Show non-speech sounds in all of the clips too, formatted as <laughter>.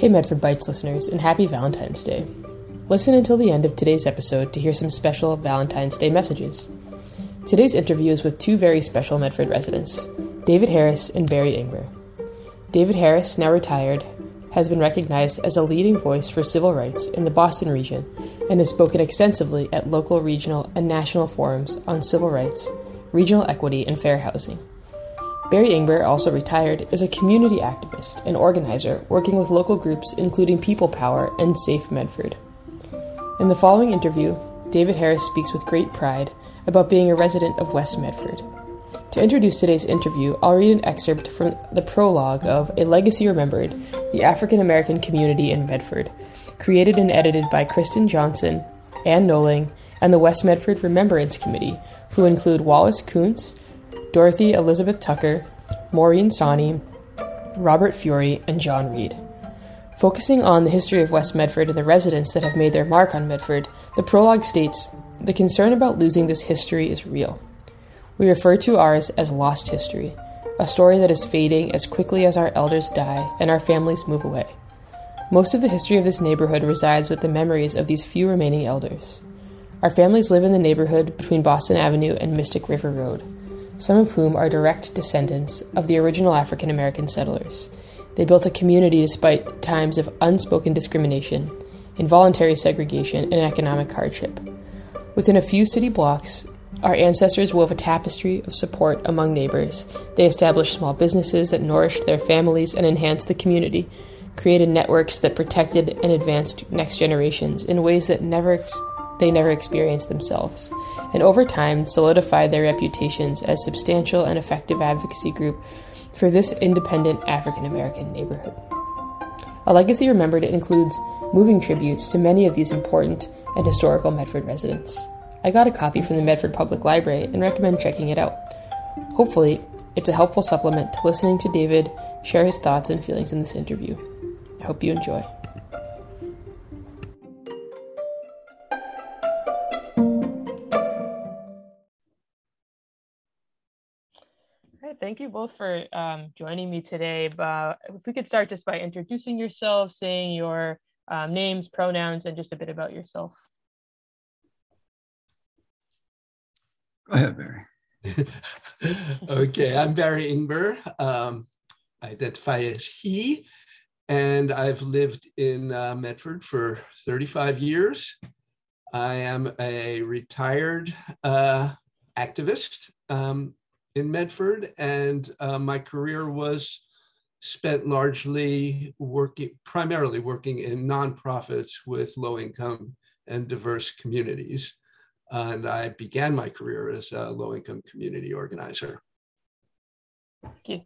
Hey, Medford Bites listeners, and happy Valentine's Day. Listen until the end of today's episode to hear some special Valentine's Day messages. Today's interview is with two very special Medford residents, David Harris and Barry Ingber. David Harris, now retired, has been recognized as a leading voice for civil rights in the Boston region and has spoken extensively at local, regional, and national forums on civil rights, regional equity, and fair housing. Barry Ingber, also retired, is a community activist and organizer working with local groups including People Power and Safe Medford. In the following interview, David Harris speaks with great pride about being a resident of West Medford. To introduce today's interview, I'll read an excerpt from the prologue of A Legacy Remembered The African American Community in Medford, created and edited by Kristen Johnson, Ann Noling, and the West Medford Remembrance Committee, who include Wallace Kountze, Dorothy Elizabeth Tucker, Maureen Sonnie, Robert Furey, and John Reid. Focusing on the history of West Medford and the residents that have made their mark on Medford, the prologue states The concern about losing this history is real. We refer to ours as lost history, a story that is fading as quickly as our elders die and our families move away. Most of the history of this neighborhood resides with the memories of these few remaining elders. Our families live in the neighborhood between Boston Avenue and Mystic River Road some of whom are direct descendants of the original African American settlers. They built a community despite times of unspoken discrimination, involuntary segregation, and economic hardship. Within a few city blocks, our ancestors wove a tapestry of support among neighbors. They established small businesses that nourished their families and enhanced the community, created networks that protected and advanced next generations in ways that never ex- they never experienced themselves, and over time solidified their reputations as substantial and effective advocacy group for this independent African American neighborhood. A legacy remembered includes moving tributes to many of these important and historical Medford residents. I got a copy from the Medford Public Library and recommend checking it out. Hopefully, it's a helpful supplement to listening to David share his thoughts and feelings in this interview. I hope you enjoy. Thank you both for um, joining me today. But if we could start just by introducing yourself, saying your um, names, pronouns, and just a bit about yourself. Go ahead, Barry. <laughs> okay, I'm Barry Ingber. Um, I identify as he, and I've lived in uh, Medford for 35 years. I am a retired uh, activist. Um, in Medford, and uh, my career was spent largely working, primarily working in nonprofits with low income and diverse communities. And I began my career as a low income community organizer. Thank you.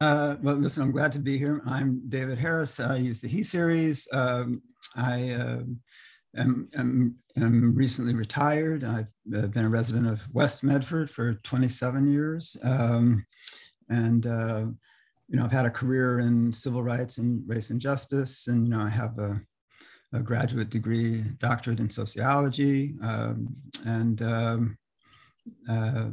Uh, well, listen, I'm glad to be here. I'm David Harris. I use the He series. Um, I uh, am, am, am, recently retired. I've been a resident of West Medford for 27 years. Um, and, uh, you know, I've had a career in civil rights and race and justice. And, you know, I have a, a graduate degree, doctorate in sociology. Um, and um, uh,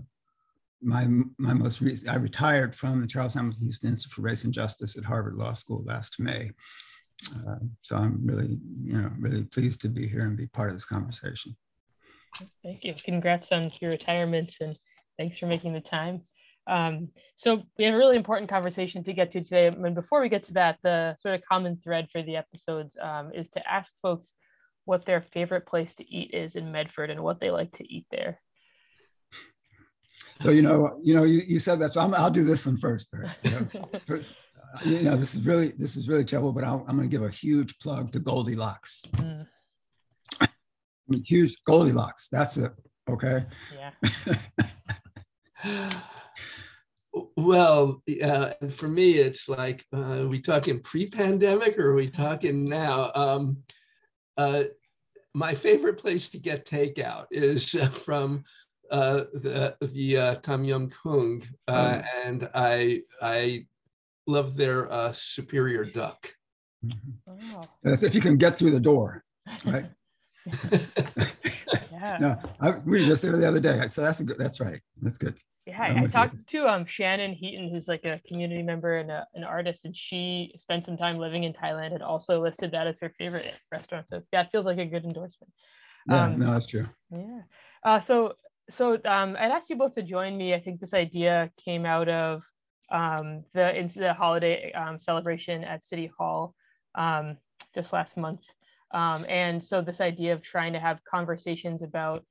my, my most recent, I retired from the Charles Hamilton Houston Institute for Race and Justice at Harvard Law School last May. Uh, so I'm really, you know, really pleased to be here and be part of this conversation. Thank you. Congrats on your retirement and thanks for making the time. Um, so we have a really important conversation to get to today. And before we get to that, the sort of common thread for the episodes um, is to ask folks what their favorite place to eat is in Medford and what they like to eat there. So you know, you know, you, you said that. So i will do this one first. <laughs> You know, for, you know, this is really this is really trouble, but i am going to give a huge plug to Goldilocks. Mm. huge Goldilocks. That's it. Okay. Yeah. <laughs> well, uh, for me, it's like, uh, are we talking pre-pandemic or are we talking now? Um, uh, my favorite place to get takeout is <laughs> from uh, the the uh, Tom Yum Kung, uh, oh. and I I love their uh, superior duck. Mm-hmm. That's if you can get through the door, right? <laughs> yeah. no, I, we were just there the other day. So that's a good. That's right. That's good. Yeah, I, I talked to um Shannon Heaton, who's like a community member and a, an artist, and she spent some time living in Thailand and also listed that as her favorite restaurant. So yeah, it feels like a good endorsement. Yeah, um, no, that's true. Yeah. Uh, so so um, I'd asked you both to join me. I think this idea came out of um, the the holiday um, celebration at City Hall um, just last month, um, and so this idea of trying to have conversations about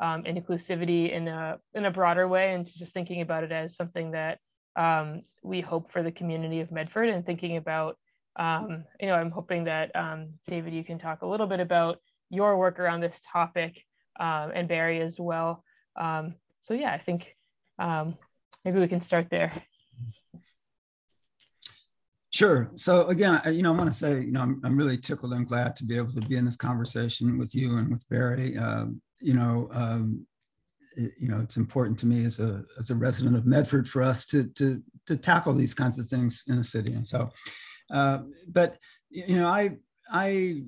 um, inclusivity in a in a broader way, and just thinking about it as something that um, we hope for the community of Medford, and thinking about um, you know I'm hoping that um, David, you can talk a little bit about your work around this topic, and Barry as well. Um, so yeah, I think maybe we can start there. Sure. So again, I, you know, I want to say, you know, I'm, I'm really tickled and glad to be able to be in this conversation with you and with Barry. Um, you know, um, it, you know, it's important to me as a as a resident of Medford for us to to to tackle these kinds of things in the city. And so, uh, but you know, I I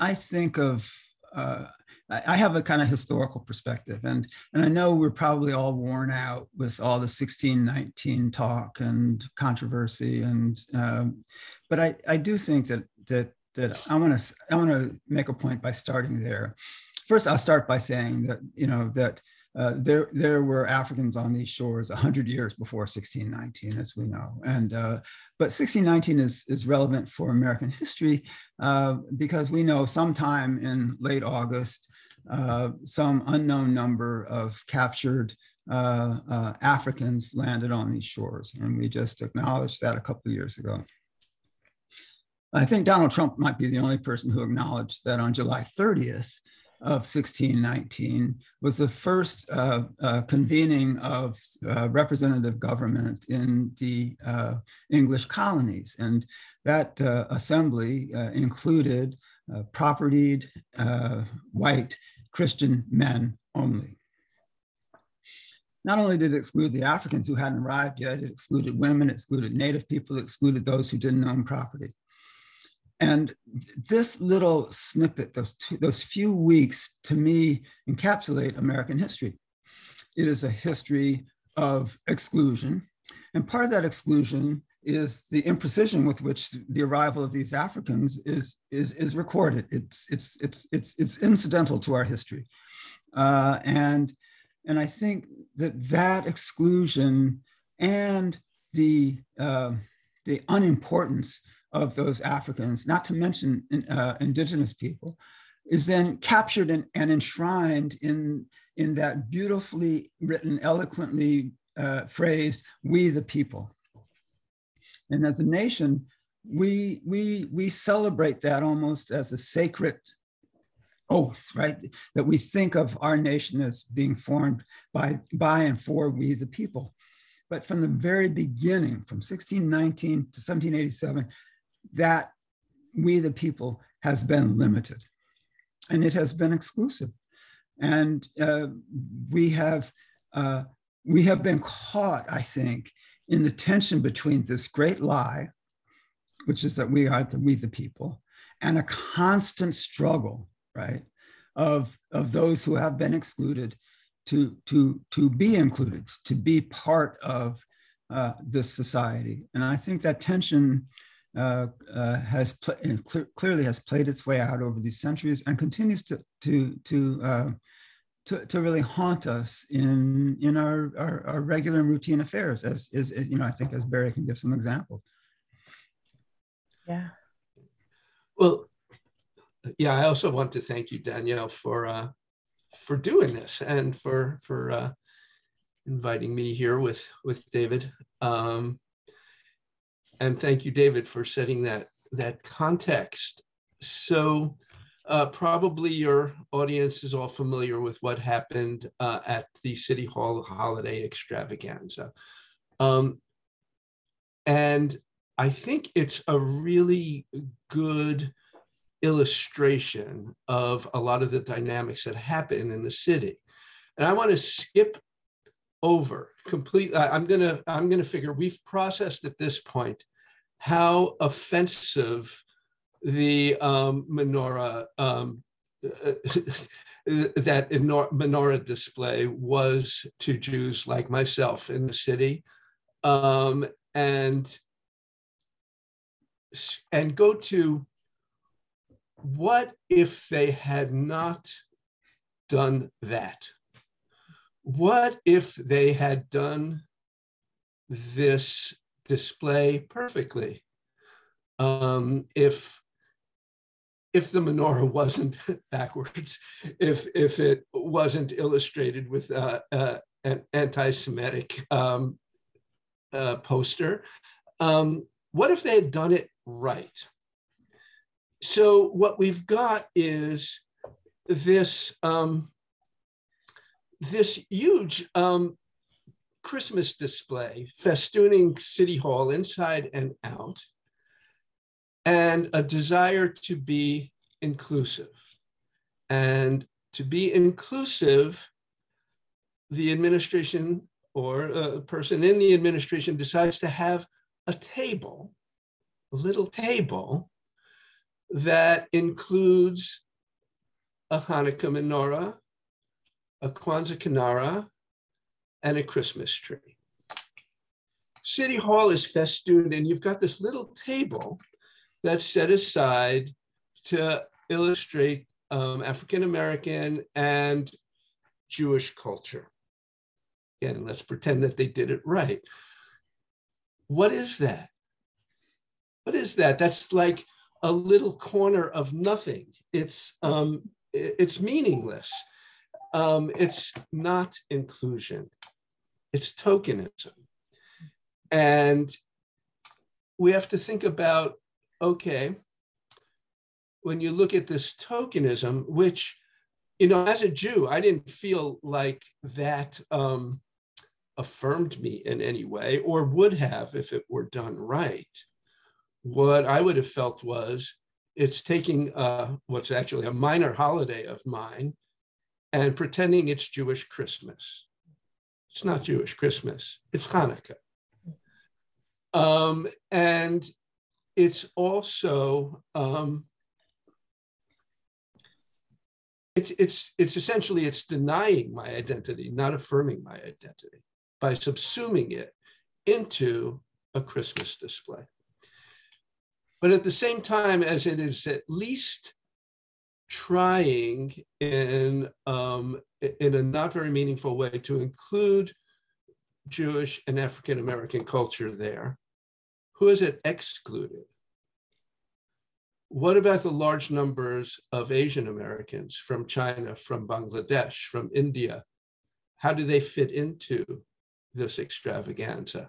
I think of uh, I have a kind of historical perspective, and and I know we're probably all worn out with all the 1619 talk and controversy, and um, but I I do think that that that I want to I want to make a point by starting there. First, I'll start by saying that you know that uh, there there were Africans on these shores 100 years before 1619, as we know, and uh, but 1619 is is relevant for American history uh, because we know sometime in late August, uh, some unknown number of captured uh, Africans landed on these shores, and we just acknowledged that a couple of years ago. I think Donald Trump might be the only person who acknowledged that on July 30th, of 1619 was the first uh, uh, convening of uh, representative government in the uh, English colonies. And that uh, assembly uh, included propertied white Christian men only. Not only did it exclude the Africans who hadn't arrived yet, it excluded women, it excluded Native people, it excluded those who didn't own property. And this little snippet, those, two, those few weeks, to me, encapsulate American history. It is a history of exclusion. And part of that exclusion is the imprecision with which the arrival of these Africans is, is, is recorded. It's, it's, it's, it's, it's incidental to our history. Uh, and, and I think that that exclusion and the, uh, the unimportance of those Africans, not to mention uh, indigenous people, is then captured and, and, enshrined in, in that beautifully written, eloquently uh, phrased, we the people. And as a nation, we, we, we celebrate that almost as a sacred oath, right? That we think of our nation as being formed by, by and for we the people. But from the very beginning, from 1619 to 1787, that we the people has been limited. And it has been exclusive. And uh, we have uh, we have been caught i think in the tension between this great lie which is that we are the we the people and a constant struggle right of of those who have been excluded to to to be included to be part of uh, this society. And i think that tension uh, uh, has pl- cl- clearly has played its way out over these centuries and continues to to to uh, to, to, really haunt us in in our, our, our regular and routine affairs. As is you know, I think as Barry can give some examples. Yeah. Well, yeah. I also want to thank you, Danielle, for uh, for doing this and for for uh, inviting me here with with David. Um, and thank you, David, for setting that that context. So uh, probably your audience is all familiar with what happened uh, at the City Hall holiday extravaganza. Um, and I think it's a really good illustration of a lot of the dynamics that happen in the city. And I want to skip over complete. I'm gonna I'm gonna figure we've processed at this point how offensive the um, menorah um, <laughs> that menorah display was to Jews like myself in the city, um, and and go to what if they had not done that? What if they had done this display perfectly? Um, if if the menorah <laughs> wasn't backwards, if if it wasn't illustrated with uh, uh, an anti-Semitic um, uh, poster, um, what if they had done it right? So what we've got is this um, this huge um, Christmas display festooning City Hall inside and out and a desire to be inclusive. And to be inclusive, the administration or a person in the administration decides to have a table, a little table that includes a Hanukkah menorah, a Kwanzaa kinara, and a Christmas tree. City Hall is festooned, and you've got this little table that's set aside to illustrate um, African American and Jewish culture. Again, let's pretend that they did it right. What is that? What is that? That's like a little corner of nothing. It's um, it's meaningless. Um, it's not inclusion. It's tokenism, and we have to think about okay, when you look at this tokenism, which, you know, as a Jew, I didn't feel like that um, affirmed me in any way or would have if it were done right. What I would have felt was it's taking uh, what's actually a minor holiday of mine and pretending it's Jewish Christmas. It's not Jewish Christmas, it's Hanukkah. Um, and it's also um, it's it's it's essentially it's denying my identity, not affirming my identity by subsuming it into a Christmas display. But at the same time, as it is at least trying in um, in a not very meaningful way to include Jewish and African American culture there, who is it excluded? What about the large numbers of Asian Americans from China, from Bangladesh, from India? How do they fit into this extravaganza?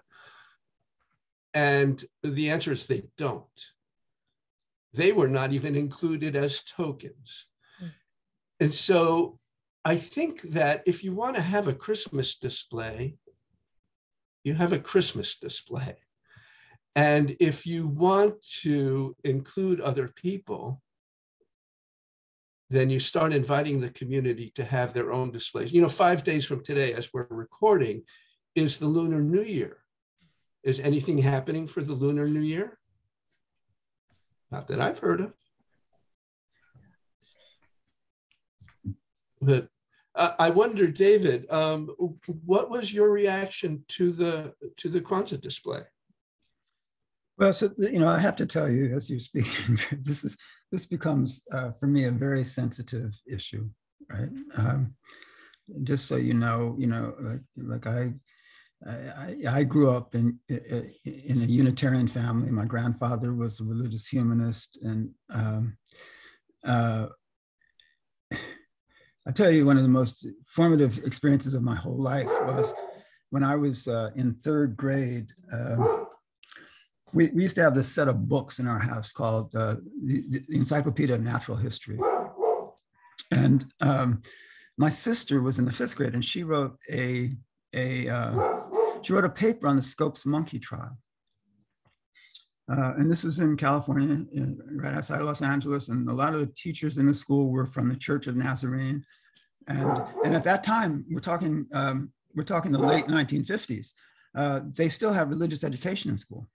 And the answer is they don't. They were not even included as tokens. Mm. And so I think that if you want to have a Christmas display, you have a Christmas display. And if you want to include other people, then you start inviting the community to have their own displays. You know, five days from today, as we're recording, is the Lunar New Year. Is anything happening for the Lunar New Year? Not that I've heard of. But uh, I wonder, David, um, what was your reaction to the to the Kwanzaa display? Well, so you know, I have to tell you, as you speak, <laughs> this is this becomes uh, for me a very sensitive issue, right? Um, just so you know, you know, like, like I, I, I grew up in in a Unitarian family. My grandfather was a religious humanist, and um, uh, I tell you, one of the most formative experiences of my whole life was when I was uh, in third grade. Uh, we, we used to have this set of books in our house called uh, the, the, Encyclopedia of Natural History. And um, my sister was in the fifth grade and she wrote a, a uh, she wrote a paper on the Scopes monkey trial. Uh, and this was in California, in, right outside of Los Angeles. And a lot of the teachers in the school were from the Church of Nazarene. And, and at that time, we're talking, um, we're talking the late 1950s, uh, they still have religious education in school.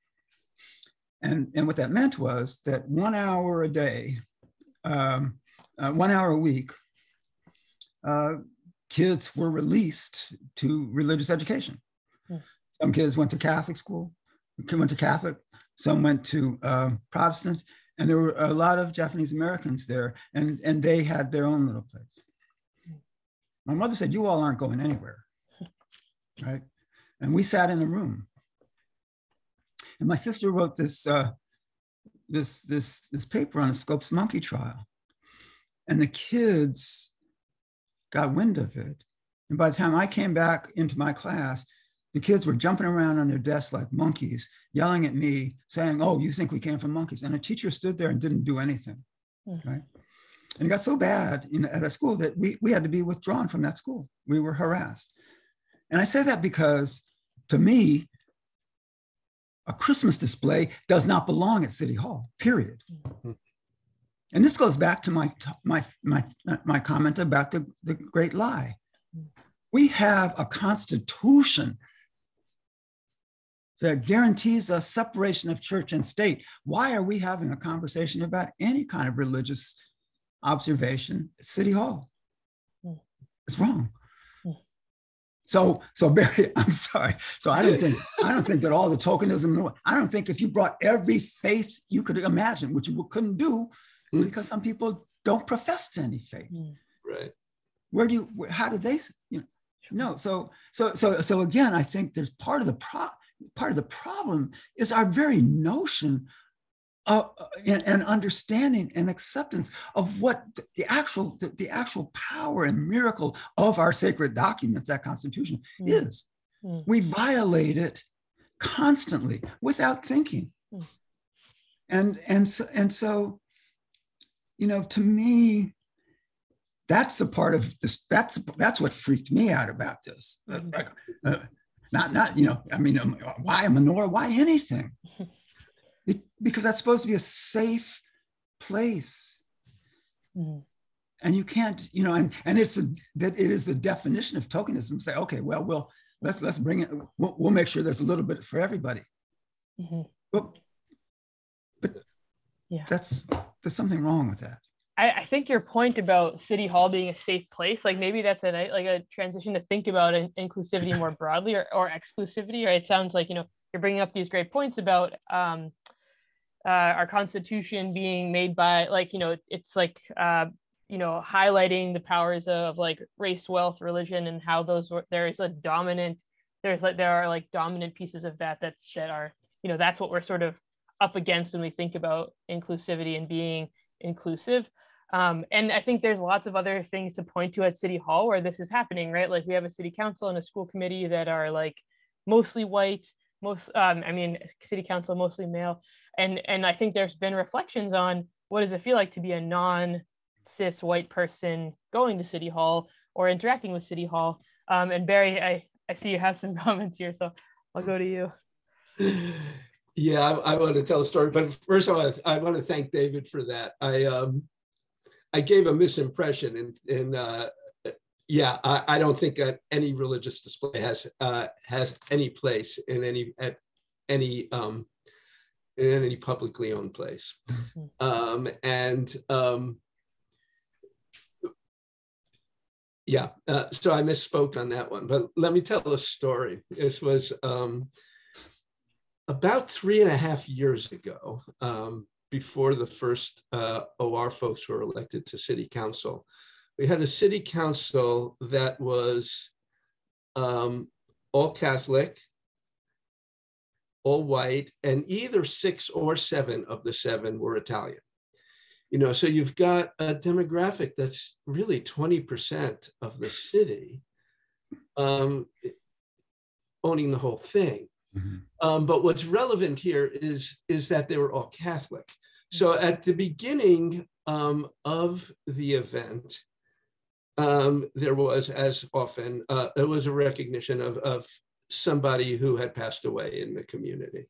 And, and what that meant was that one hour a day, um, uh, one hour a week, uh, kids were released to religious education. Hmm. Some kids went to Catholic school, went to Catholic, some went to uh, Protestant, and there were a lot of Japanese Americans there, and, and they had their own little place. My mother said, You all aren't going anywhere. <laughs> Right? And we sat in a room. And my sister wrote this, uh, this, this, this paper on the Scopes monkey trial. And the kids got wind of it. And by the time I came back into my class, the kids were jumping around on their desks like monkeys, yelling at me, saying, Oh, you think we came from monkeys? And a teacher stood there and didn't do anything. Mm. Right. And it got so bad in, at a school that we, we had to be withdrawn from that school. We were harassed. And I say that because to me, a Christmas display does not belong at City Hall, period. Mm-hmm. And this goes back to my, my, my, my comment about the, the great lie. We have a constitution that guarantees us separation of church and state. Why are we having a conversation about any kind of religious observation at City Hall? Hmm. It's wrong. So, so <laughs> Barry, I'm sorry. So I don't think I don't think that all the tokenism. I don't think if you brought every faith you could imagine, which you couldn't do, mm. because some people don't profess to any faith. Hmm. Right. Where do you? How do they? You know. No. So, so, so, so again, I think there's part of the pro, part of the problem is our very notion of, and, and, understanding and acceptance of what the actual the, the, actual power and miracle of our sacred documents, that Constitution, mm. is. Mm. We violate it constantly without thinking, mm. and and so and so, you know, to me, that's the part of this. That's that's what freaked me out about this. Mm. Uh, not not you know, I mean, um, why a menorah? Why anything? <laughs> because that's supposed to be a safe place. Mm. And you can't, you know, and, and it's a, that it is the definition of tokenism. Say, okay, well, we'll let's let's bring it. We'll, we'll make sure there's a little bit for everybody. Mm-hmm. But but yeah, that's there's something wrong with that. I, I, think your point about City Hall being a safe place, like maybe that's a like a transition to think about inclusivity more <laughs> broadly or, or exclusivity. Right? It sounds like you know you're bringing up these great points about um, uh, our constitution being made by like you know it's like uh, you know highlighting the powers of like race wealth religion and how those there is a dominant there's like there are like dominant pieces of that that's that are you know that's what we're sort of up against when we think about inclusivity and being inclusive um, and i think there's lots of other things to point to at city hall where this is happening right? Like we have a city council and a school committee that are like mostly white most um, i mean city council mostly male. And and i think there's been reflections on what does it feel like to be a non cis white person going to city hall or interacting with city hall. Um, and barry i i see you have some <laughs> comments here so i'll go to you. Yeah i, I want to tell a story but first of all i want to thank david for that. I um i gave a misimpression and and uh yeah, I, I, don't think that any religious display has uh, has any place in any at any um, in any publicly owned place. Mm-hmm. Um, and um, yeah, uh, so I misspoke on that one, but let me tell a story. This was um, about three and a half years ago, um, before the first uh, OR folks were elected to city council. We had a city council that was um, all Catholic, all white, and either six or seven of the seven were Italian. You know, so you've got a demographic that's really 20% of the city um, owning the whole thing. Mm-hmm. Um, but what's relevant here is, is that they were all Catholic. So at the beginning um, of the event, um, there was, as often, uh, there was a recognition of, of somebody who had passed away in the community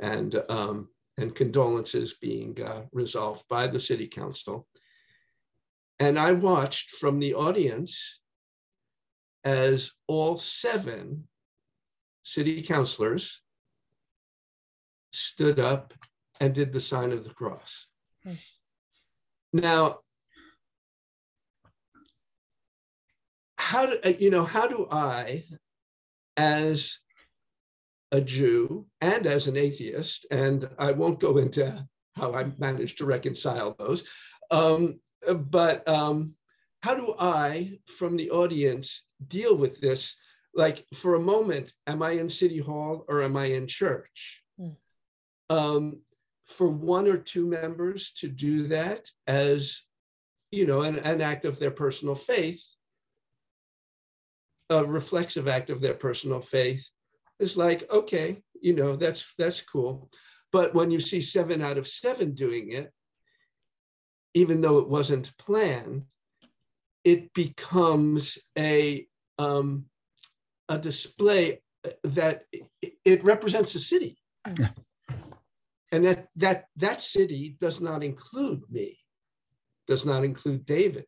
and um, and condolences being uh, resolved by the city council and i watched from the audience as all seven city councilors stood up and did the sign of the cross mm. now how do uh, you know how do i as a jew and as an atheist and i won't go into how i managed to reconcile those um, but um, how do i from the audience deal with this like for a moment am i in city hall or am i in church mm. um, for one or two members to do that as you know an, an act of their personal faith a reflexive act of their personal faith is like okay you know that's that's cool but when you see seven out of seven doing it even though it wasn't planned it becomes a um, a display that it represents a city yeah. and that that that city does not include me does not include david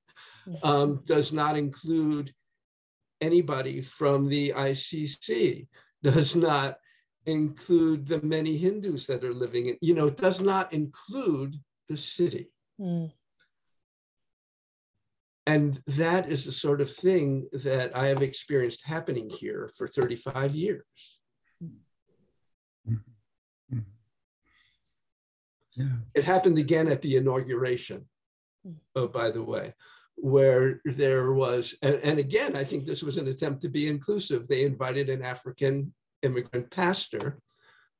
um, does not include anybody from the ICC, does not include the many Hindus that are living in, you know, it does not include the city. Mm. And that is the sort of thing that I have experienced happening here for 35 years. Mm-hmm. Yeah. It happened again at the inauguration, mm. oh, by the way where there was, and, and, again, I think this was an attempt to be inclusive. They invited an African immigrant pastor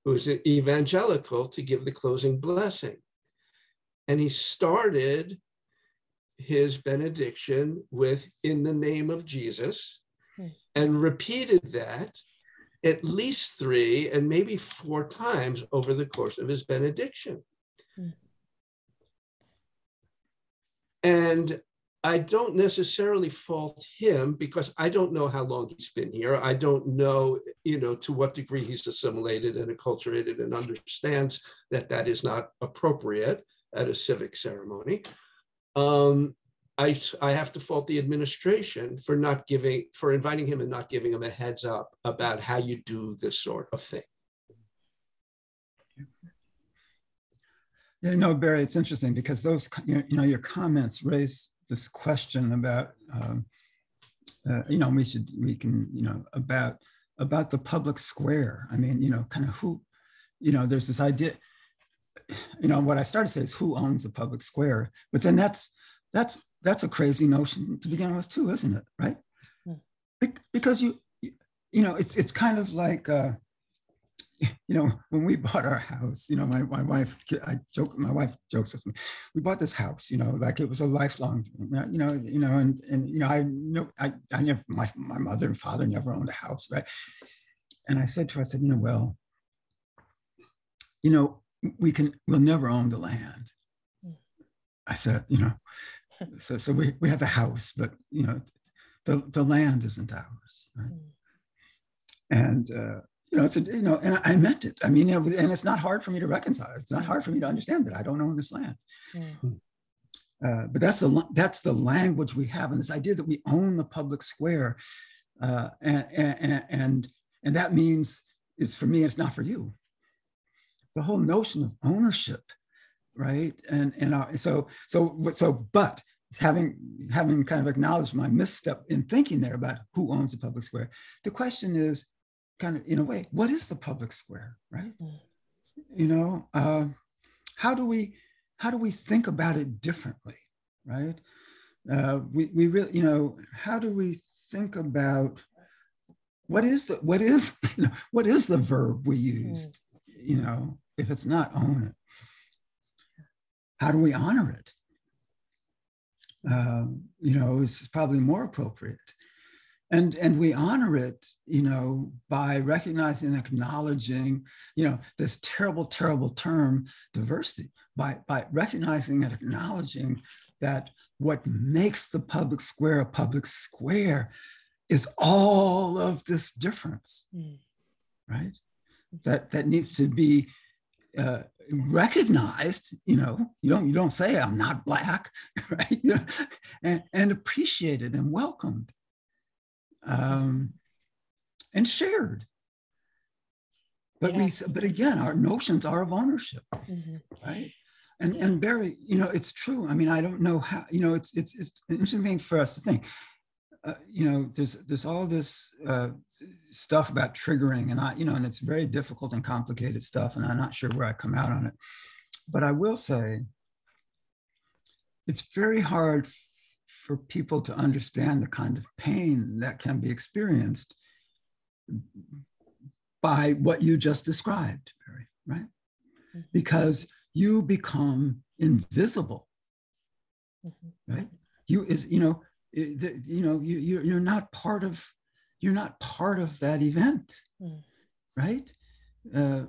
who's an evangelical to give the closing blessing. And he started his benediction with, in the name of Jesus, hmm. and repeated that at least three and maybe four times over the course of his benediction. Hmm. And I don't necessarily fault him because I don't know how long he's been here. I don't know, you know, to what degree he's assimilated and acculturated and understands that that is not appropriate at a civic ceremony. Um, I, I have to fault the administration for not giving, for inviting him and not giving him a heads up about how you do this sort of thing. Yeah, no, Barry, it's interesting because those, you know, your comments raise this question about, um, uh, you know, we should, we can, you know, about, about the public square. I mean, you know, kind of who, you know, there's this idea, you know, what I started to say is who owns the public square, but then that's, that's, that's a crazy notion to begin with too, isn't it? Right? Hmm. Because you, you know, it's, it's kind of like, uh, you know, when we bought our house, you know, my, my wife, I joke, my wife jokes with me, we bought this house, you know, like it was a lifelong, you know, you know, and, and, you know, I know, I, I never, my, my mother and father never owned a house, right? And I said to her, I said, you know, well, you know, we can, we'll never own the land. I said, you know, <laughs> so, so we, we have the house, but, you know, the, the land isn't ours, right? Mm. And, uh, you know, it's a, you know, and I meant it. I mean, you know, and it's not hard for me to reconcile. It's not hard for me to understand that I don't own this land. Mm. Uh, but that's the that's the language we have, and this idea that we own the public square, uh, and, and and and that means it's for me. It's not for you. The whole notion of ownership, right? And and uh, so so so, but having having kind of acknowledged my misstep in thinking there about who owns the public square, the question is kind of in a way what is the public square right mm. you know uh, how do we how do we think about it differently right uh, we, we really you know how do we think about what is the what is <laughs> you know, what is the verb we used mm. you know if it's not own it. How do we honor it? Uh, you know is probably more appropriate. And and we honor it you know by recognizing and acknowledging you know this terrible terrible term diversity by by recognizing and acknowledging that what makes the public square a public square is all of this difference mm. right? That that needs to be uh, recognized you know you don't you don't say i'm not black <laughs> right you know, and, and appreciated and welcomed um, and shared. But yeah. we, but again, our notions are of ownership, mm-hmm. right? And and Barry, you know, it's true. I mean, I don't know how. You know, it's it's it's an interesting thing for us to think. Uh, you know, there's there's all this uh, stuff about triggering, and I, you know, and it's very difficult and complicated stuff, and I'm not sure where I come out on it. But I will say, it's very hard for people to understand the kind of pain that can be experienced by what you just described, Barry, right? Mm-hmm. Because you become invisible, mm-hmm. right? You is, you know, you know, you, you're not part of, you're not part of that event, mm. right? Uh,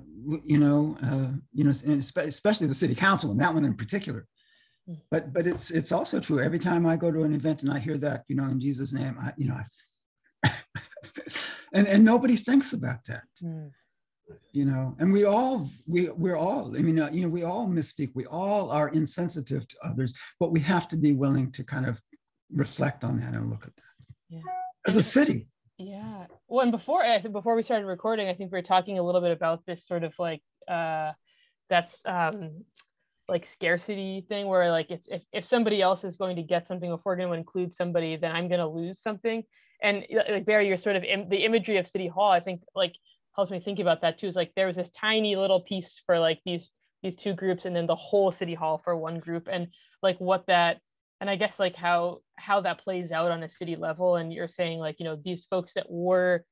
you know, uh, you know, especially the city council and that one in particular. Mm. But but it's it's also true. Every time I go to an event and I hear that, you know, in Jesus' name, I, you know, I, <laughs> and and nobody thinks about that. Mm you know and we all we we're all i mean uh, you know we all misspeak we all are insensitive to others but we have to be willing to kind of reflect on that and look at that. Yeah. as a city. Yeah. Well and before i think before we started recording i think we were talking a little bit about this sort of like uh that's um like scarcity thing where like it's if, if somebody else is going to get something if we're going to include somebody then i'm going to lose something. And like barry you're sort of in, the imagery of city hall i think like helps me think about that too is like there was this tiny little piece for like these these two groups and then the whole city hall for one group and like what that and i guess like how how that plays out on a city level and you're saying like you know these folks that were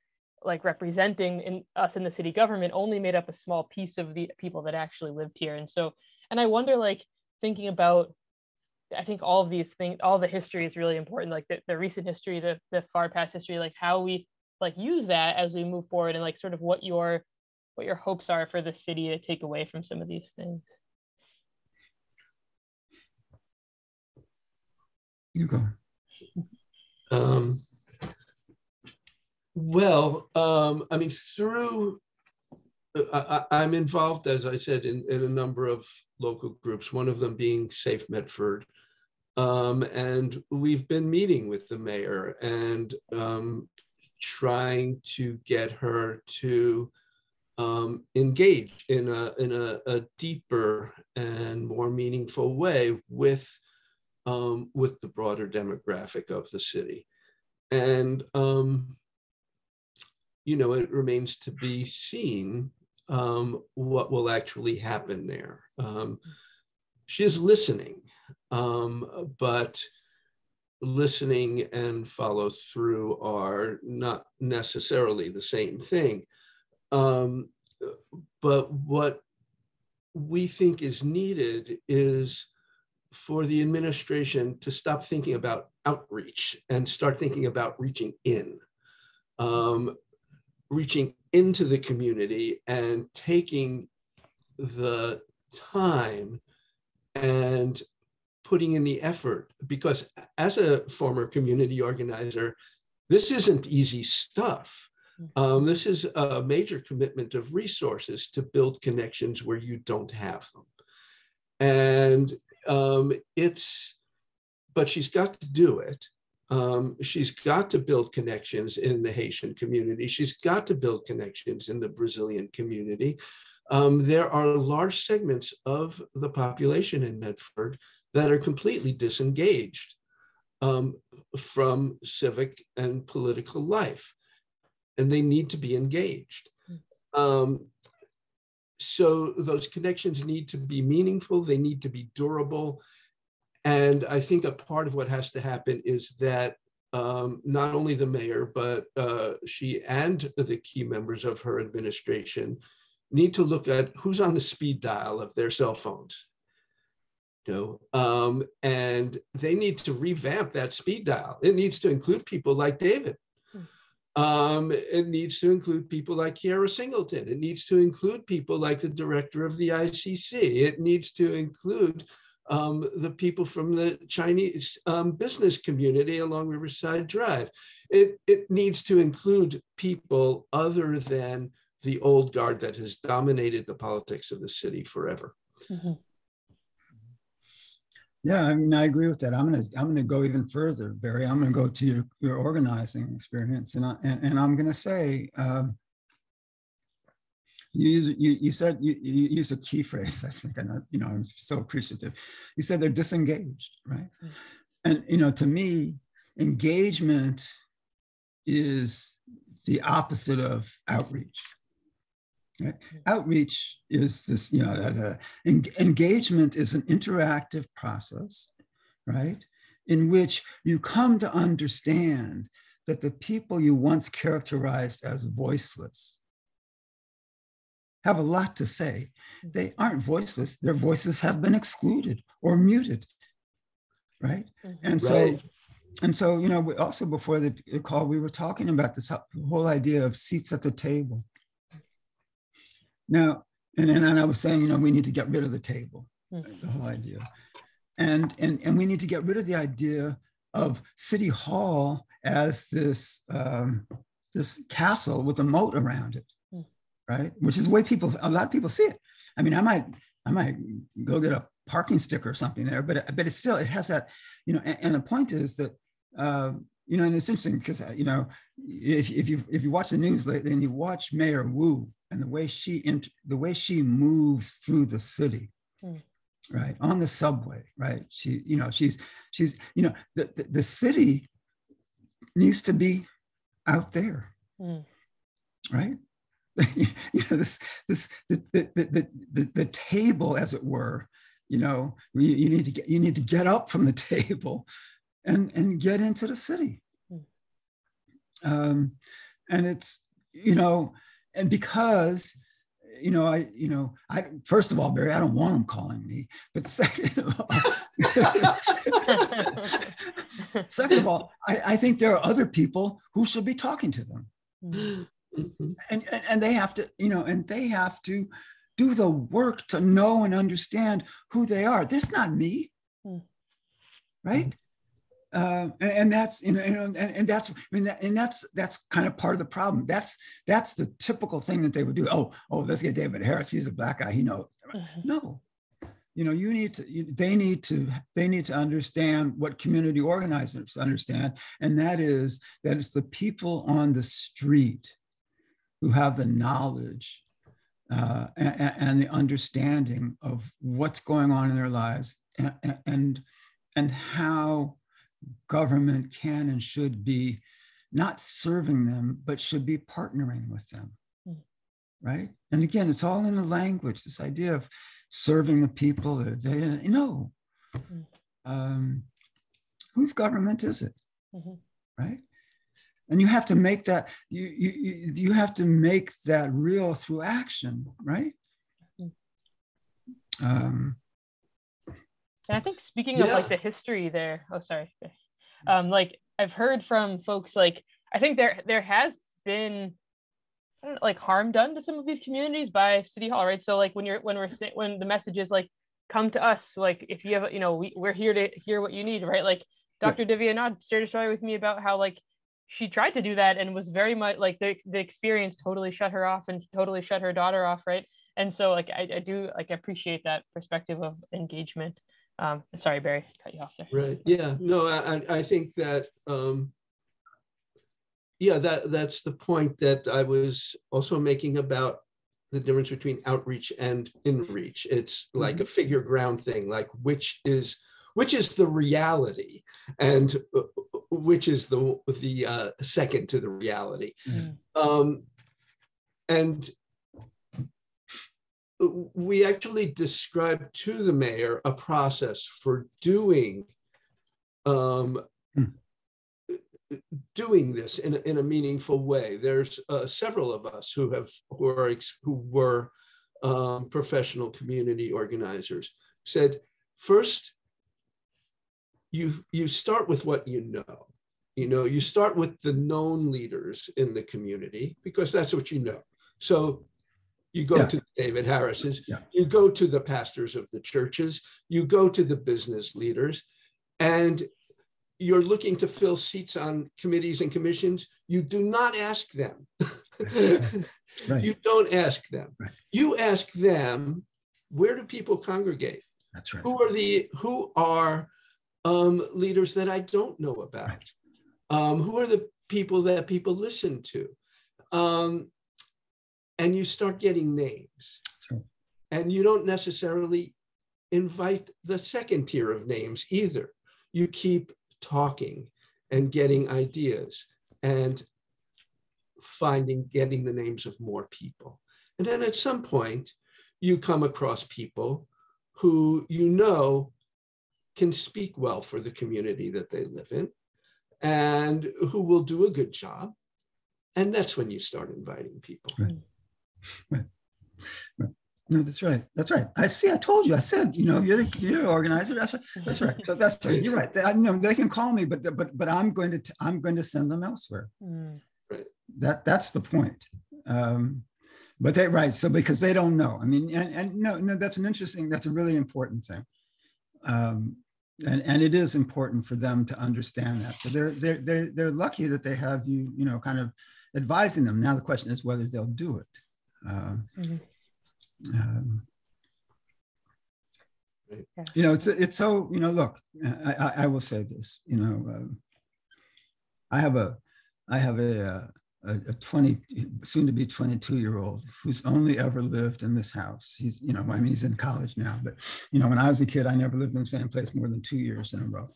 like representing in us in the city government only made up a small piece of the people that actually lived here. And so and i wonder like thinking about i think all of these things all the history is really important like the, the recent history the, the far past history like how we like use that as we move forward and like sort of what your what your hopes are for the city to take away from some of these things you go um, well um, i mean through I, am involved, as I said, in, in, a number of local groups, one of them being Safe Medford. Um, and we've been meeting with the mayor and um, trying to get her to um, engage in a in a, a, deeper and more meaningful way with um, with the broader demographic of the city, and um, you know it remains to be seen um, what will actually happen there. Um, she is listening, um, but listening and follow through are not necessarily the same thing. Um, but what we think is needed is for the administration to stop thinking about outreach and start thinking about reaching in, um, reaching into the community and taking the time and putting in the effort because as a former community organizer, this isn't easy stuff. Mm-hmm. Um, this is a major commitment of resources to build connections where you don't have them. And um, it's, but she's got to do it. Um, she's got to build connections in the Haitian community. She's got to build connections in the Brazilian community. Um, there are large segments of the population in Medford that are completely disengaged um, from civic and political life, and they need to be engaged. So those connections need to be meaningful, they need to be durable. And I think a part of what has to happen is that um, not only the mayor, but uh, she and the key members of her administration need to look at who's on the speed dial of their cell phones know, um, and they need to revamp that speed dial. It needs to include people like David. Hmm. Um, it needs to include people like Kiara Singleton. It needs to include people like the director of the ICC. It needs to include um, the people from the Chinese um, business community along Riverside Drive. It, it needs to include people other than the old guard that has dominated the politics of the city forever. Mm-hmm. Yeah, I mean, I agree with that. I'm gonna I'm gonna go even further, Barry. I'm gonna go to your, your organizing experience, and I, and, and I'm gonna say um, you, you you said you, you used a key phrase. <laughs> I think and I you know I'm so appreciative. You said they're disengaged, right? Mm-hmm. And you know, to me, engagement is the opposite of outreach. Right? Outreach is this, you know, the, engagement is an interactive process, right? In which you come to understand that the people you once characterized as voiceless have a lot to say. They aren't voiceless, their voices have been excluded or muted, right? Mm-hmm. And so, right. and so, you know, we also before the call, we were talking about this whole idea of seats at the table. Now, and, and, and I was saying, you know, we need to get rid of the table, mm-hmm. the whole idea. And, and, and we need to get rid of the idea of City Hall as this, um, this castle with a moat around it, mm. right? Which is the way people, a lot of people see it. I mean, I might, I might go get a parking sticker or something there, but but it's still it has that, you know. And, and the point is that, uh, you know, and it's interesting because uh, you know, if, if you if you watch the news lately and you watch Mayor Wu and the way she int- the way she moves through the city, mm right on the subway right she you know she's she's you know the the, the city needs to be out there mm. right <laughs> you know this this the the, the the the table as it were you know you, you need to get you need to get up from the <laughs> table and and get into the city mm. um and it's you know and because you know, I, you know, I first of all, Barry, I don't want them calling me, but second of all, <laughs> second of all, I, I, think there are other people who should be talking to them, mm-hmm. and, and and they have to, you know, and they have to do the work to know and understand who they are. This not me, mm. right? Uh, and, and, that's you know, and, and that's I mean that, and that's that's kind of part of the problem. That's that's the typical thing that they would do. Oh, oh, let's get David Harris. He's a black guy. He knows. Mm-hmm. No, you know, you need to. You, they need to. They need to understand what community organizers understand, and that is that it's the people on the street who have the knowledge uh, and, and, the understanding of what's going on in their lives and and, and how government can and should be not serving them, but should be partnering with them. Mm. Right. And again, it's all in the language, this idea of serving the people. They, you know, um, whose government is it? Mm-hmm. Right. And you have to make that, you, you, you have to make that real through action, right? Mm. Um, and I think speaking yeah. of like the history there, oh sorry, um, like I've heard from folks like I think there there has been know, like harm done to some of these communities by City Hall, right? So like when you're when we're when the message is like come to us, like if you have you know we we're here to hear what you need, right? Like Dr. Yeah. Divya Anand shared a story with me about how like she tried to do that and was very much like the, the experience totally shut her off and totally shut her daughter off right and so like I, I do like appreciate that perspective of engagement um, sorry, Barry, cut you off there. Right. Yeah. No, I, I think that, um, yeah, that that's the point that I was also making about the difference between outreach and inreach. It's like mm-hmm. a figure ground thing, like which is which is the reality and uh, which is the the uh, second to the reality. Mm-hmm. Um, and we actually described to the mayor a process for doing um, hmm. doing this in a, in a meaningful way. There's uh, several of us who have who are who were um, professional community organizers said first you you start with what you know you know you start with the known leaders in the community because that's what you know so you go yeah. to David Harris's, yeah. you go to the pastors of the churches, you go to the business leaders, and you're looking to fill seats on committees and commissions. You do not ask them. <laughs> right. You don't ask them. Right. You ask them, where do people congregate? That's right. Who are the who are um, leaders that I don't know about? Right. Um, who are the people that people listen to? Um, and you start getting names. Sure. And you don't necessarily invite the second tier of names either. You keep talking and getting ideas and finding, getting the names of more people. And then at some point, you come across people who you know can speak well for the community that they live in and who will do a good job. And that's when you start inviting people. Right. Right. right. No, that's right. That's right. I see. I told you. I said, you know, you're the, you're the organizer. That's right. That's right. So that's right. You're right. They, I know they can call me, but but but I'm going to I'm going to send them elsewhere. Mm. That that's the point. Um, but they right. So because they don't know. I mean, and, and no, no, that's an interesting. That's a really important thing. Um, and, and it is important for them to understand that. So they're they're they're they're lucky that they have you, you know, kind of advising them. Now the question is whether they'll do it. Um, mm-hmm. um, you know, it's it's so you know. Look, I, I, I will say this. You know, um, I have a I have a, uh, a, a 20 soon to be 22 year old who's only ever lived in this house he's you know i mean he's in college now but you know when i was a kid i never lived in the same place more than two years in a row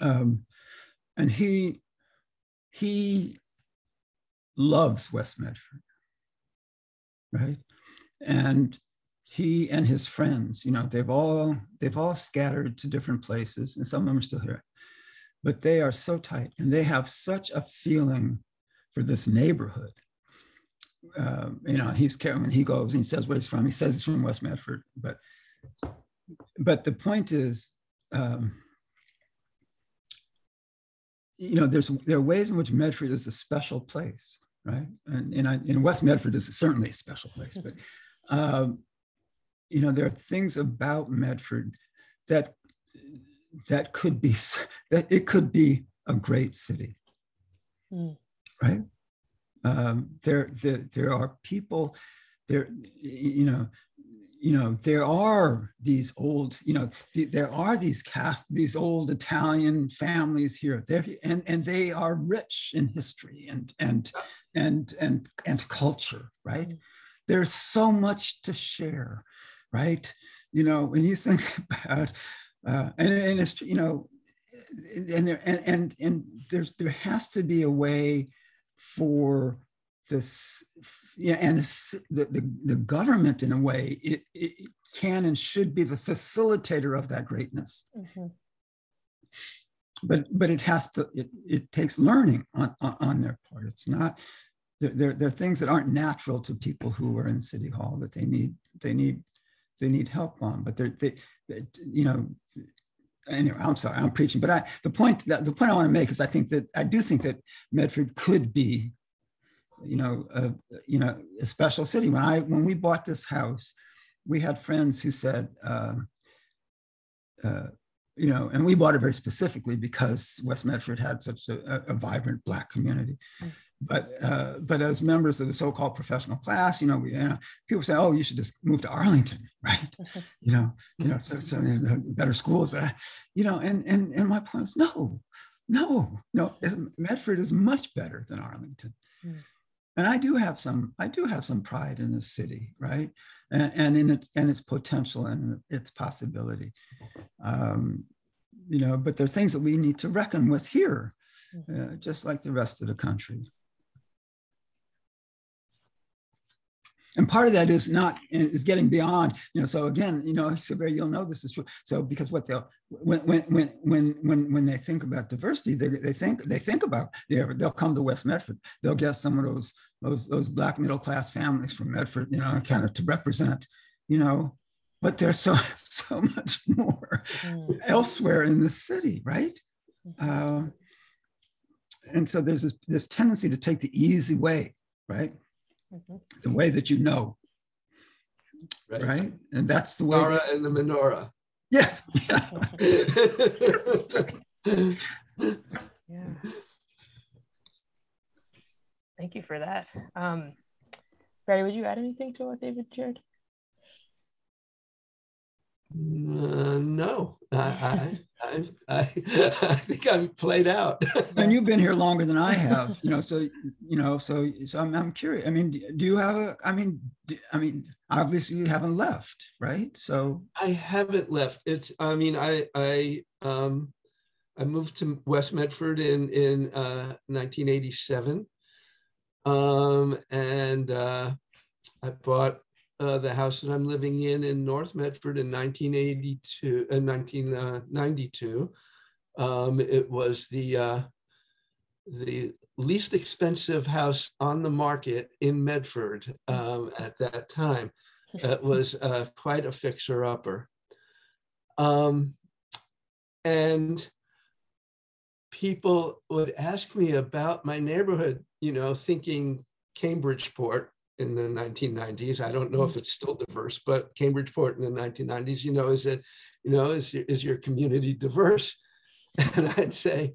um, and he he loves west medford right and he and his friends you know they've all they've all scattered to different places and some of them are still here but they are so tight and they have such a feeling for this neighborhood. Um, you know, he's when he goes and he says where he's from. He says he's from West Medford, but but the point is, um, you know, there's there are ways in which Medford is a special place, right? And and, I, and West Medford is certainly a special place, but um, you know, there are things about Medford that that could be that it could be a great city. Mm right? Um, there, there, there are people, there, you know, you know, there are these old, you know, there are these Catholic, these old Italian families here, there, and and they are rich in history and and and and and culture, right? Mm-hmm. There's so much to share, right? You know, when you think <laughs> about, uh, and and it's you know, and there and and and there's there has to be a way for this yeah, and the, the, the government in a way it, it can and should be the facilitator of that greatness mm-hmm. but but it has to it, it takes learning on, on, on their part it's not there, there, are things that aren't natural to people who are in city hall that they need they need they need help on but they're they, they you know anyway, I'm sorry, I'm preaching, but I the point that the point I want to make is I think that I do think that Medford could be, you know, a, you know, a special city. When I when we bought this house, we had friends who said, uh, uh, you know, and we bought it very specifically because West Medford had such a, a vibrant Black community. Mm-hmm but uh, but as members of the so-called professional class, you know, we you know, people say, "Oh, you should just move to Arlington," <laughs> right? you know, you know, so, so better schools, but you know, and and and my point is, no, no, no. Medford is much better than Arlington, mm. And I do have some, I do have some pride in this city, right? And, and in its and its potential and its possibility, um, you know. But there are things that we need to reckon with here, mm-hmm. uh, just like the rest of the country. And part of that is not is getting beyond you know so again you know Sabir, you'll know this is true. So because what they'll when when when when when, when they think about diversity they, they think they think about yeah, they'll come to west medford. They'll get some of those those those black middle class families from medford you know kind of to represent you know but there's so <laughs> so much more mm. elsewhere in the city right? Uh, and so there's this, this tendency to take the easy way right mm-hmm. the way that you know. Right. right? And that's the way. Nora that, and the menorah. Yeah. Yeah. <laughs> yeah. Thank you for that. Um, Barry, would you add anything to what David shared? Uh, no, I, I, <laughs> I, I, <laughs> think I'm played out. <laughs> and you've been here longer than I have, you know. So, you know, so so I'm, I'm curious. I mean, do you have a? I mean, do, I mean, obviously you haven't left, right? So I haven't left. It's. I mean, I, I, um, I moved to West Medford in in uh, 1987, um, and uh, I bought uh, the house that I'm living in in North Medford in 1982 uh, 1992. Um, it was the uh, the least expensive house on the market in Medford um, at that time. It was uh, quite a fixer upper. Um, and people would ask me about my neighborhood, you know, thinking Cambridgeport in the 1990s. I don't know if it's still diverse, but Cambridgeport in the 1990s, you know, is it, you know, is, is your community diverse? <laughs> And I'd say,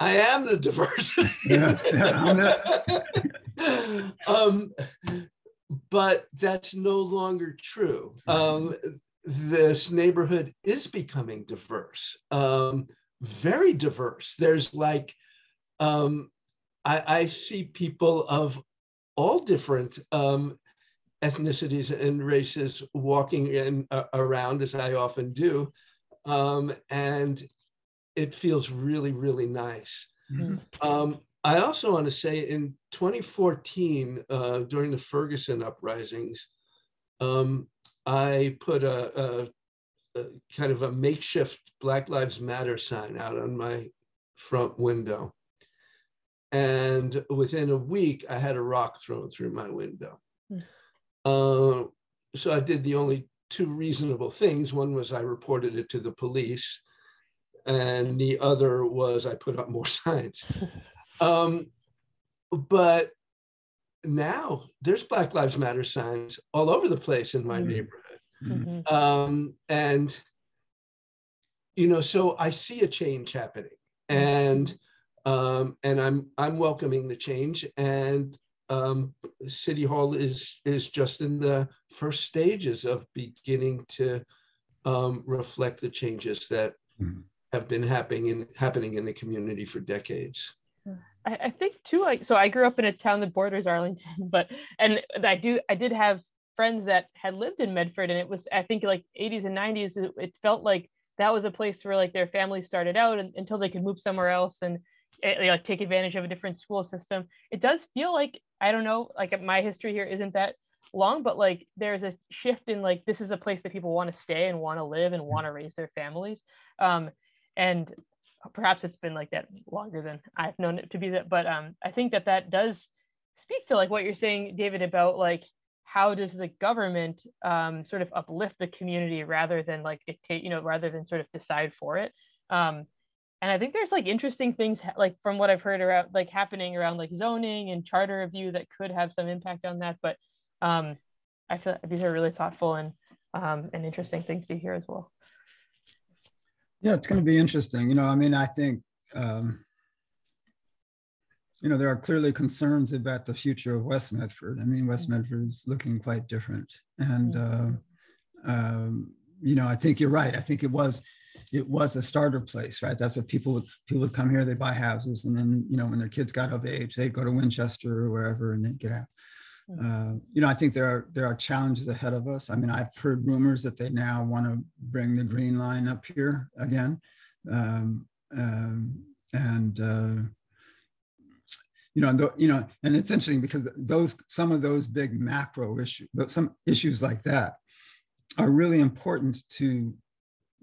I am the diversity. <laughs> Yeah, yeah, <laughs> um, but that's no longer true. Um, this neighborhood is becoming diverse, um, very diverse. There's like, um, I, I, see people of all different um, ethnicities and races walking in uh, around, as I often do, um, and it feels really, really nice. Mm-hmm. Um, I also want to say in 2014, uh, during the Ferguson uprisings, um, I put a, a, a, kind of a makeshift Black Lives Matter sign out on my front window. And within a week, I had a rock thrown through my window. Mm. Uh, so I did the only two reasonable things. One was I reported it to the police, and the other was I put up more <laughs> signs. Um, but now there's Black Lives Matter signs all over the place in my mm-hmm. neighborhood. Mm-hmm. Um, and, you know, so I see a change happening and, um, and I'm, I'm welcoming the change and um, City Hall is, is just in the first stages of beginning to um, reflect the changes that mm-hmm. have been happening in, happening in the community for decades. I, I think too like so I grew up in a town that borders Arlington, <laughs> but and I do I did have friends that had lived in Medford and it was I think like 80s and 90s it, it felt like that was a place where like their families started out and, until they could move somewhere else and eh, like take advantage of a different school system. It does feel like I don't know like my history here isn't that long but like there's a shift in like this is a place that people want to stay and want to live and want to raise their families um and perhaps it's been like that longer than I've known it to be that, but um, I think that that does speak to like what you're saying, David, about like how does the government um, sort of uplift the community rather than like dictate, you know, rather than sort of decide for it. Um, and I think there's like interesting things like from what I've heard around like happening around like zoning and charter review that could have some impact on that. But um, I feel like these are really thoughtful and um, and interesting things to hear as well. Yeah, it's going to be interesting. You know, I mean, I think, um, you know, there are clearly concerns about the future of West Medford. I mean, West Medford is looking quite different. And, uh, um, you know, I think you're right. I think it was, it was a starter place, right? That's what people would, people would come here, they buy houses. And then, you know, when their kids got of age, they'd go to Winchester or wherever and then get out. Uh, you know, I think there are there are challenges ahead of us. I mean, I've heard rumors that they now want to bring the green line up here again, um, um, and uh, you know, and the, you know, and it's interesting because those some of those big macro issues, some issues like that, are really important to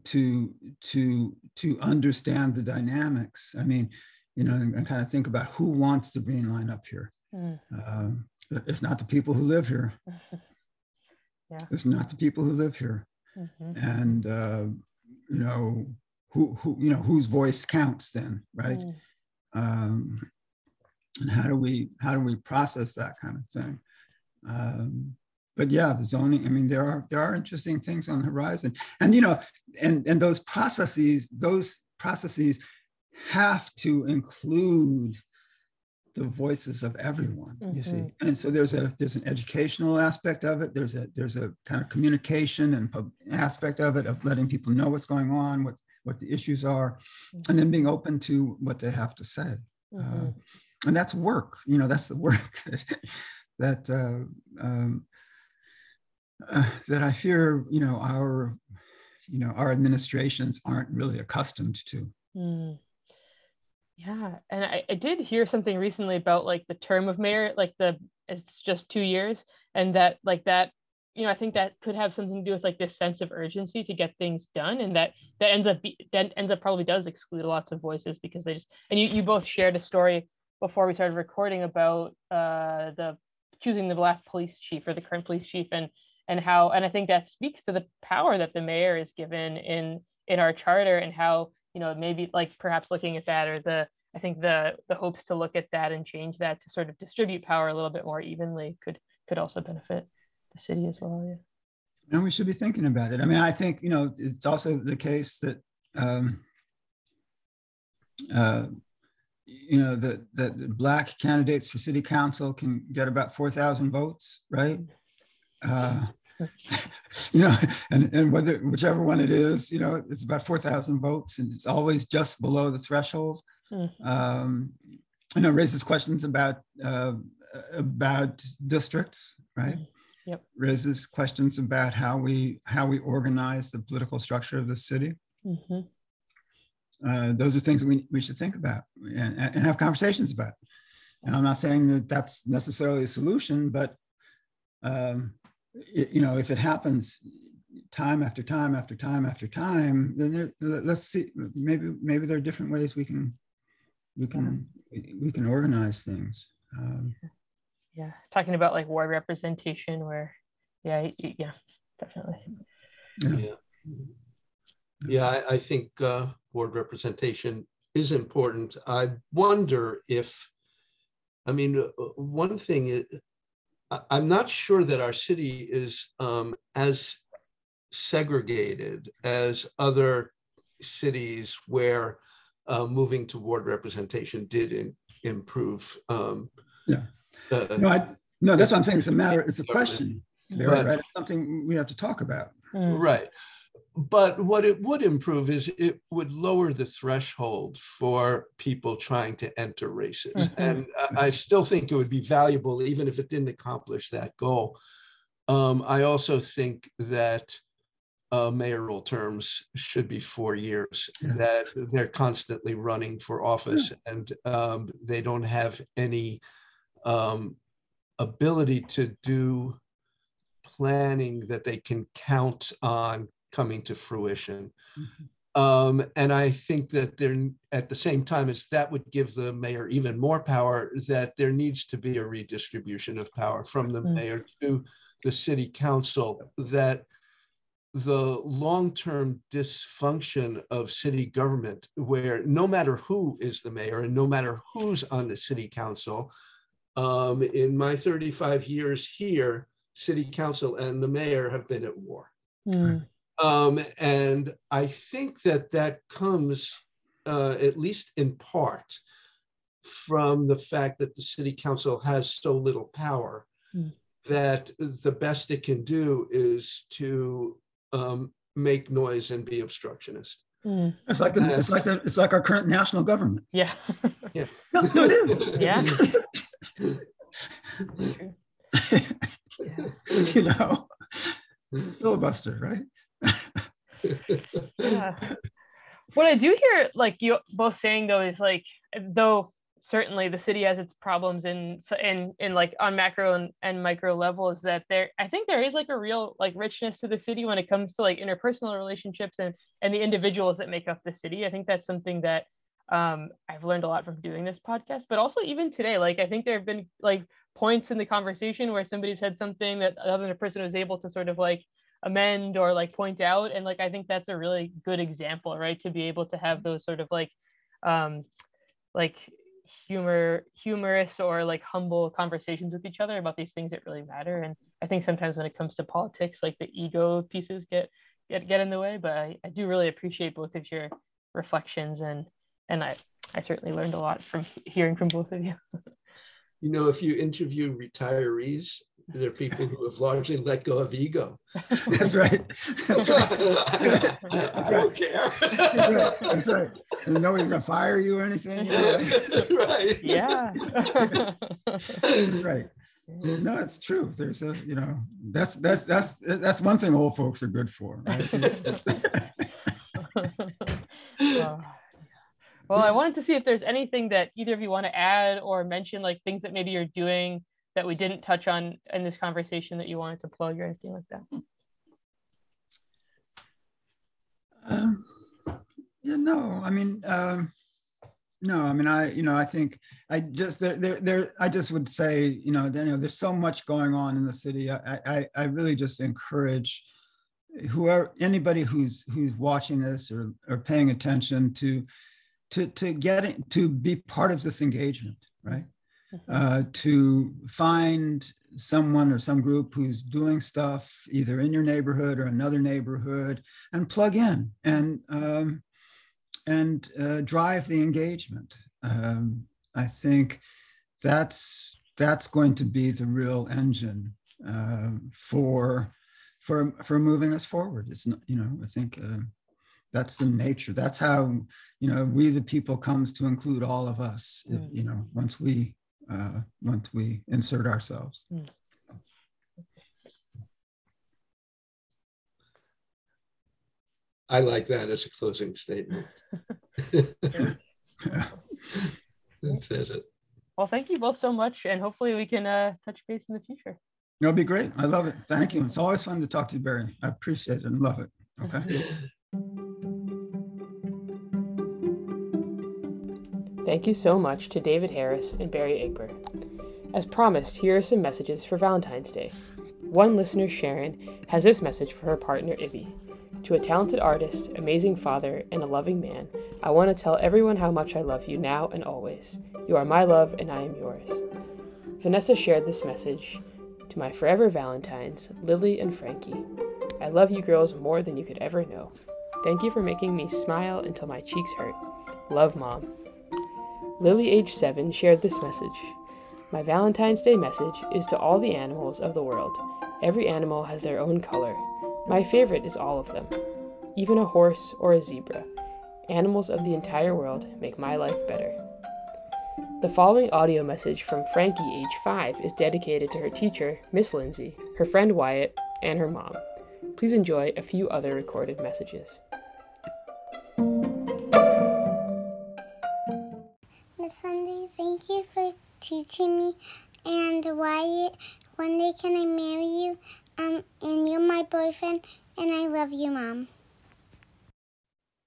to to to understand the dynamics. I mean, you know, and, and kind of think about who wants the green line up here. Mm. Um, it's not the people who live here. <laughs> yeah. It's not the people who live here. Mm-hmm. And, uh, you know, who, who, you know, whose voice counts then, right? Mm. Um, and how do we, how do we process that kind of thing? Um, but yeah, the zoning, I mean, there are, there are interesting things on the horizon and, you know, and, and those processes, those processes have to include the voices of everyone mm-hmm. you see mm-hmm. and so there's a there's an educational aspect of it there's a there's a kind of communication and pub- aspect of it of letting people know what's going on what what the issues are mm-hmm. and then being open to what they have to say mm-hmm. uh, and that's work you know that's the work <laughs> that uh, um, <sighs> that i fear you know our you know our administrations aren't really accustomed to Mm. Yeah, and I, I did hear something recently about like the term of mayor, like the it's just two years, and that like that you know i think that could have something to do with like this sense of urgency to get things done and that that ends up be, that ends up probably does exclude lots of voices because they just and you, you both shared a story before we started recording about uh the choosing the last police chief or the current police chief and and how and i think that speaks to the power that the mayor is given in in our charter and how you know maybe like perhaps looking at that or the i think the the hopes to look at that and change that to sort of distribute power a little bit more evenly could could also benefit the city as well. Yeah. And we should be thinking about it. I mean, I think you know it's also the case that um, uh, you know that that black candidates for city council can get about four thousand votes, right? Uh, <laughs> you know, and, and whether whichever one it is, you know, it's about 4,000 votes and it's always just below the threshold. Mm-hmm. Um, you know, raises questions about uh, about districts, right? Mm-hmm yep. raises questions about how we how we organize the political structure of the city. Mm-hmm. Uh, those are things that we, we should think about and, and have conversations about. And I'm not saying that that's necessarily a solution, but um, you know, if it happens time after time after time after time, then there, let's see. Maybe maybe there are different ways we can we can we can organize things. Um, yeah talking about like ward representation where yeah yeah definitely yeah yeah i, I think uh, ward representation is important i wonder if i mean uh, one thing i'm not sure that our city is um, as segregated as other cities where uh, moving toward representation did in, improve um, yeah uh, no, I, no, that's what I'm saying. It's a matter. It's a question, right? right? It's something we have to talk about. Hmm. Right. But what it would improve is it would lower the threshold for people trying to enter races. Mm-hmm. And I still think it would be valuable, even if it didn't accomplish that goal. Um, I also think that uh, mayoral terms should be four years, yeah. that they're constantly running for office yeah. and um, they don't have any um, ability to do planning that they can count on coming to fruition. Mm-hmm. Um, and I think that there, at the same time as that would give the mayor even more power, that there needs to be a redistribution of power from the mm-hmm. mayor to the city council, that the long-term dysfunction of city government, where no matter who is the mayor and no matter who's on the city council, um, in my 35 years here, city council and the mayor have been at war. Mm. Um, and I think that that comes, uh, at least in part, from the fact that the city council has so little power mm. that the best it can do is to um, make noise and be obstructionist. Mm. It's like the, it's like the, it's like our current national government. Yeah. <laughs> yeah. No, no, it is. <laughs> Yeah. <laughs> you know, filibuster, right? <laughs> What I do hear, like you both saying though, is like though certainly the city has its problems in in in like on macro and, and micro levels that there i think there is like a real like richness to the city when it comes to like interpersonal relationships and and the individuals that make up the city. I think that's something that um, I've learned a lot from doing this podcast, but also even today, like I think there have been like points in the conversation where somebody said something that another person was able to sort of like amend or like point out. And like I think that's a really good example, right? To be able to have those sort of like um like humor humorous or like humble conversations with each other about these things that really matter. And I think sometimes when it comes to politics, like the ego pieces get get get in the way. But I, I do really appreciate both of your reflections and and I, I certainly learned a lot from hearing from both of you. <laughs> you know, if you interview retirees, there are people who have largely let go of ego. <laughs> That's right. That's right. That's I don't care. That's right. That's right. And nobody's gonna fire you or anything. You know? <laughs> right. Yeah. That's right. No, it's true. There's a, you know, that's that's that's that's one thing old folks are good for, right? <laughs> Well, I wanted to see if there's anything that either of you want to add or mention, like things that maybe you're doing that we didn't touch on in this conversation that you wanted to plug or anything like that. Um, yeah, no, I mean, um, no, I mean, I, you know, I think I just there, there, there. I just would say, you know, Daniel, there's so much going on in the city. I, I, I really just encourage whoever, anybody who's who's watching this or or paying attention to, to to get it, to be part of this engagement, right? Uh, to find someone or some group who's doing stuff either in your neighborhood or another neighborhood and plug in and um, and uh, drive the engagement. Um, I think that's that's going to be the real engine uh, for for for moving us forward. It's not, you know I think uh, that's the nature. That's how you know we the people comes to include all of us. Mm. You know once we uh, once we insert ourselves. Mm. I like that as a closing statement. <laughs> that says it. Well, thank you both so much, and hopefully we can uh, touch base in the future. It'll be great. I love it. Thank you. It's always fun to talk to you, Barry. I appreciate it and love it. Okay. <laughs> Thank you so much to David Harris and Barry Ingber. As promised, here are some messages for Valentine's Day. One listener, Sharon, has this message for her partner, Ibby. To a talented artist, amazing father, and a loving man, I want to tell everyone how much I love you now and always. You are my love, and I am yours. Vanessa shared this message to my forever Valentines, Lily and Frankie. I love you girls more than you could ever know. Thank you for making me smile until my cheeks hurt. Love, Mom. Lily, age 7, shared this message. My Valentine's Day message is to all the animals of the world. Every animal has their own color, my favorite is all of them, even a horse or a zebra. Animals of the entire world make my life better. The following audio message from Frankie, age 5, is dedicated to her teacher, Miss Lindsay, her friend Wyatt, and her mom. Please enjoy a few other recorded messages. Thank you for teaching me. And Wyatt, one day can I marry you? Um, and you're my boyfriend, and I love you, Mom.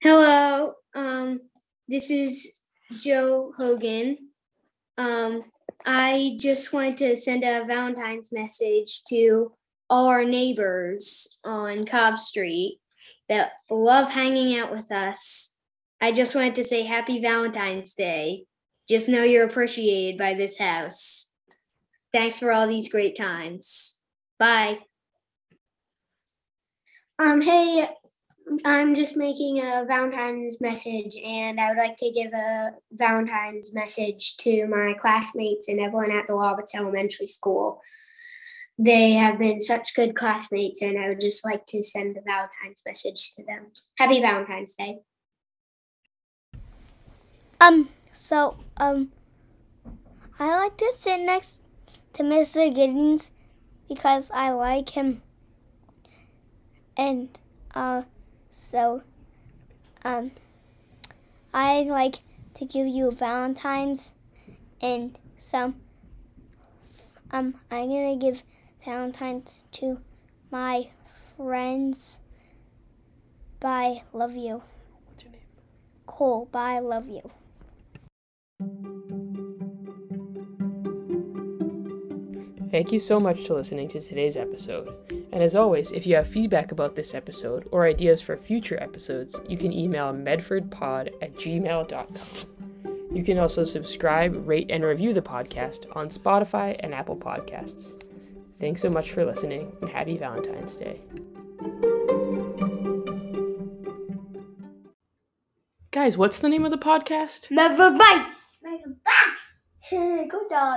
Hello, um, this is Joe Hogan. Um, I just want to send a Valentine's message to all our neighbors on Cobb Street that love hanging out with us. I just wanted to say Happy Valentine's Day. Just know you're appreciated by this house. Thanks for all these great times. Bye. Um, hey, I'm just making a Valentine's message, and I would like to give a Valentine's message to my classmates and everyone at the Roberts Elementary School. They have been such good classmates, and I would just like to send a Valentine's message to them. Happy Valentine's Day. Um, so, um, I like to sit next to Mr. Giddens because I like him and uh, so um, I like to give you Valentine's and some. Um, I'm gonna give Valentine's to my friends. Bye, love you. What's your name? Cole. Bye, love you. Thank you so much to listening to today's episode. And as always, if you have feedback about this episode or ideas for future episodes, you can email medfordpod at gmail.com. You can also subscribe, rate, and review the podcast on Spotify and Apple Podcasts. Thanks so much for listening, and happy Valentine's Day. Guys, what's the name of the podcast? Never bites. Never bites. <laughs> Good job.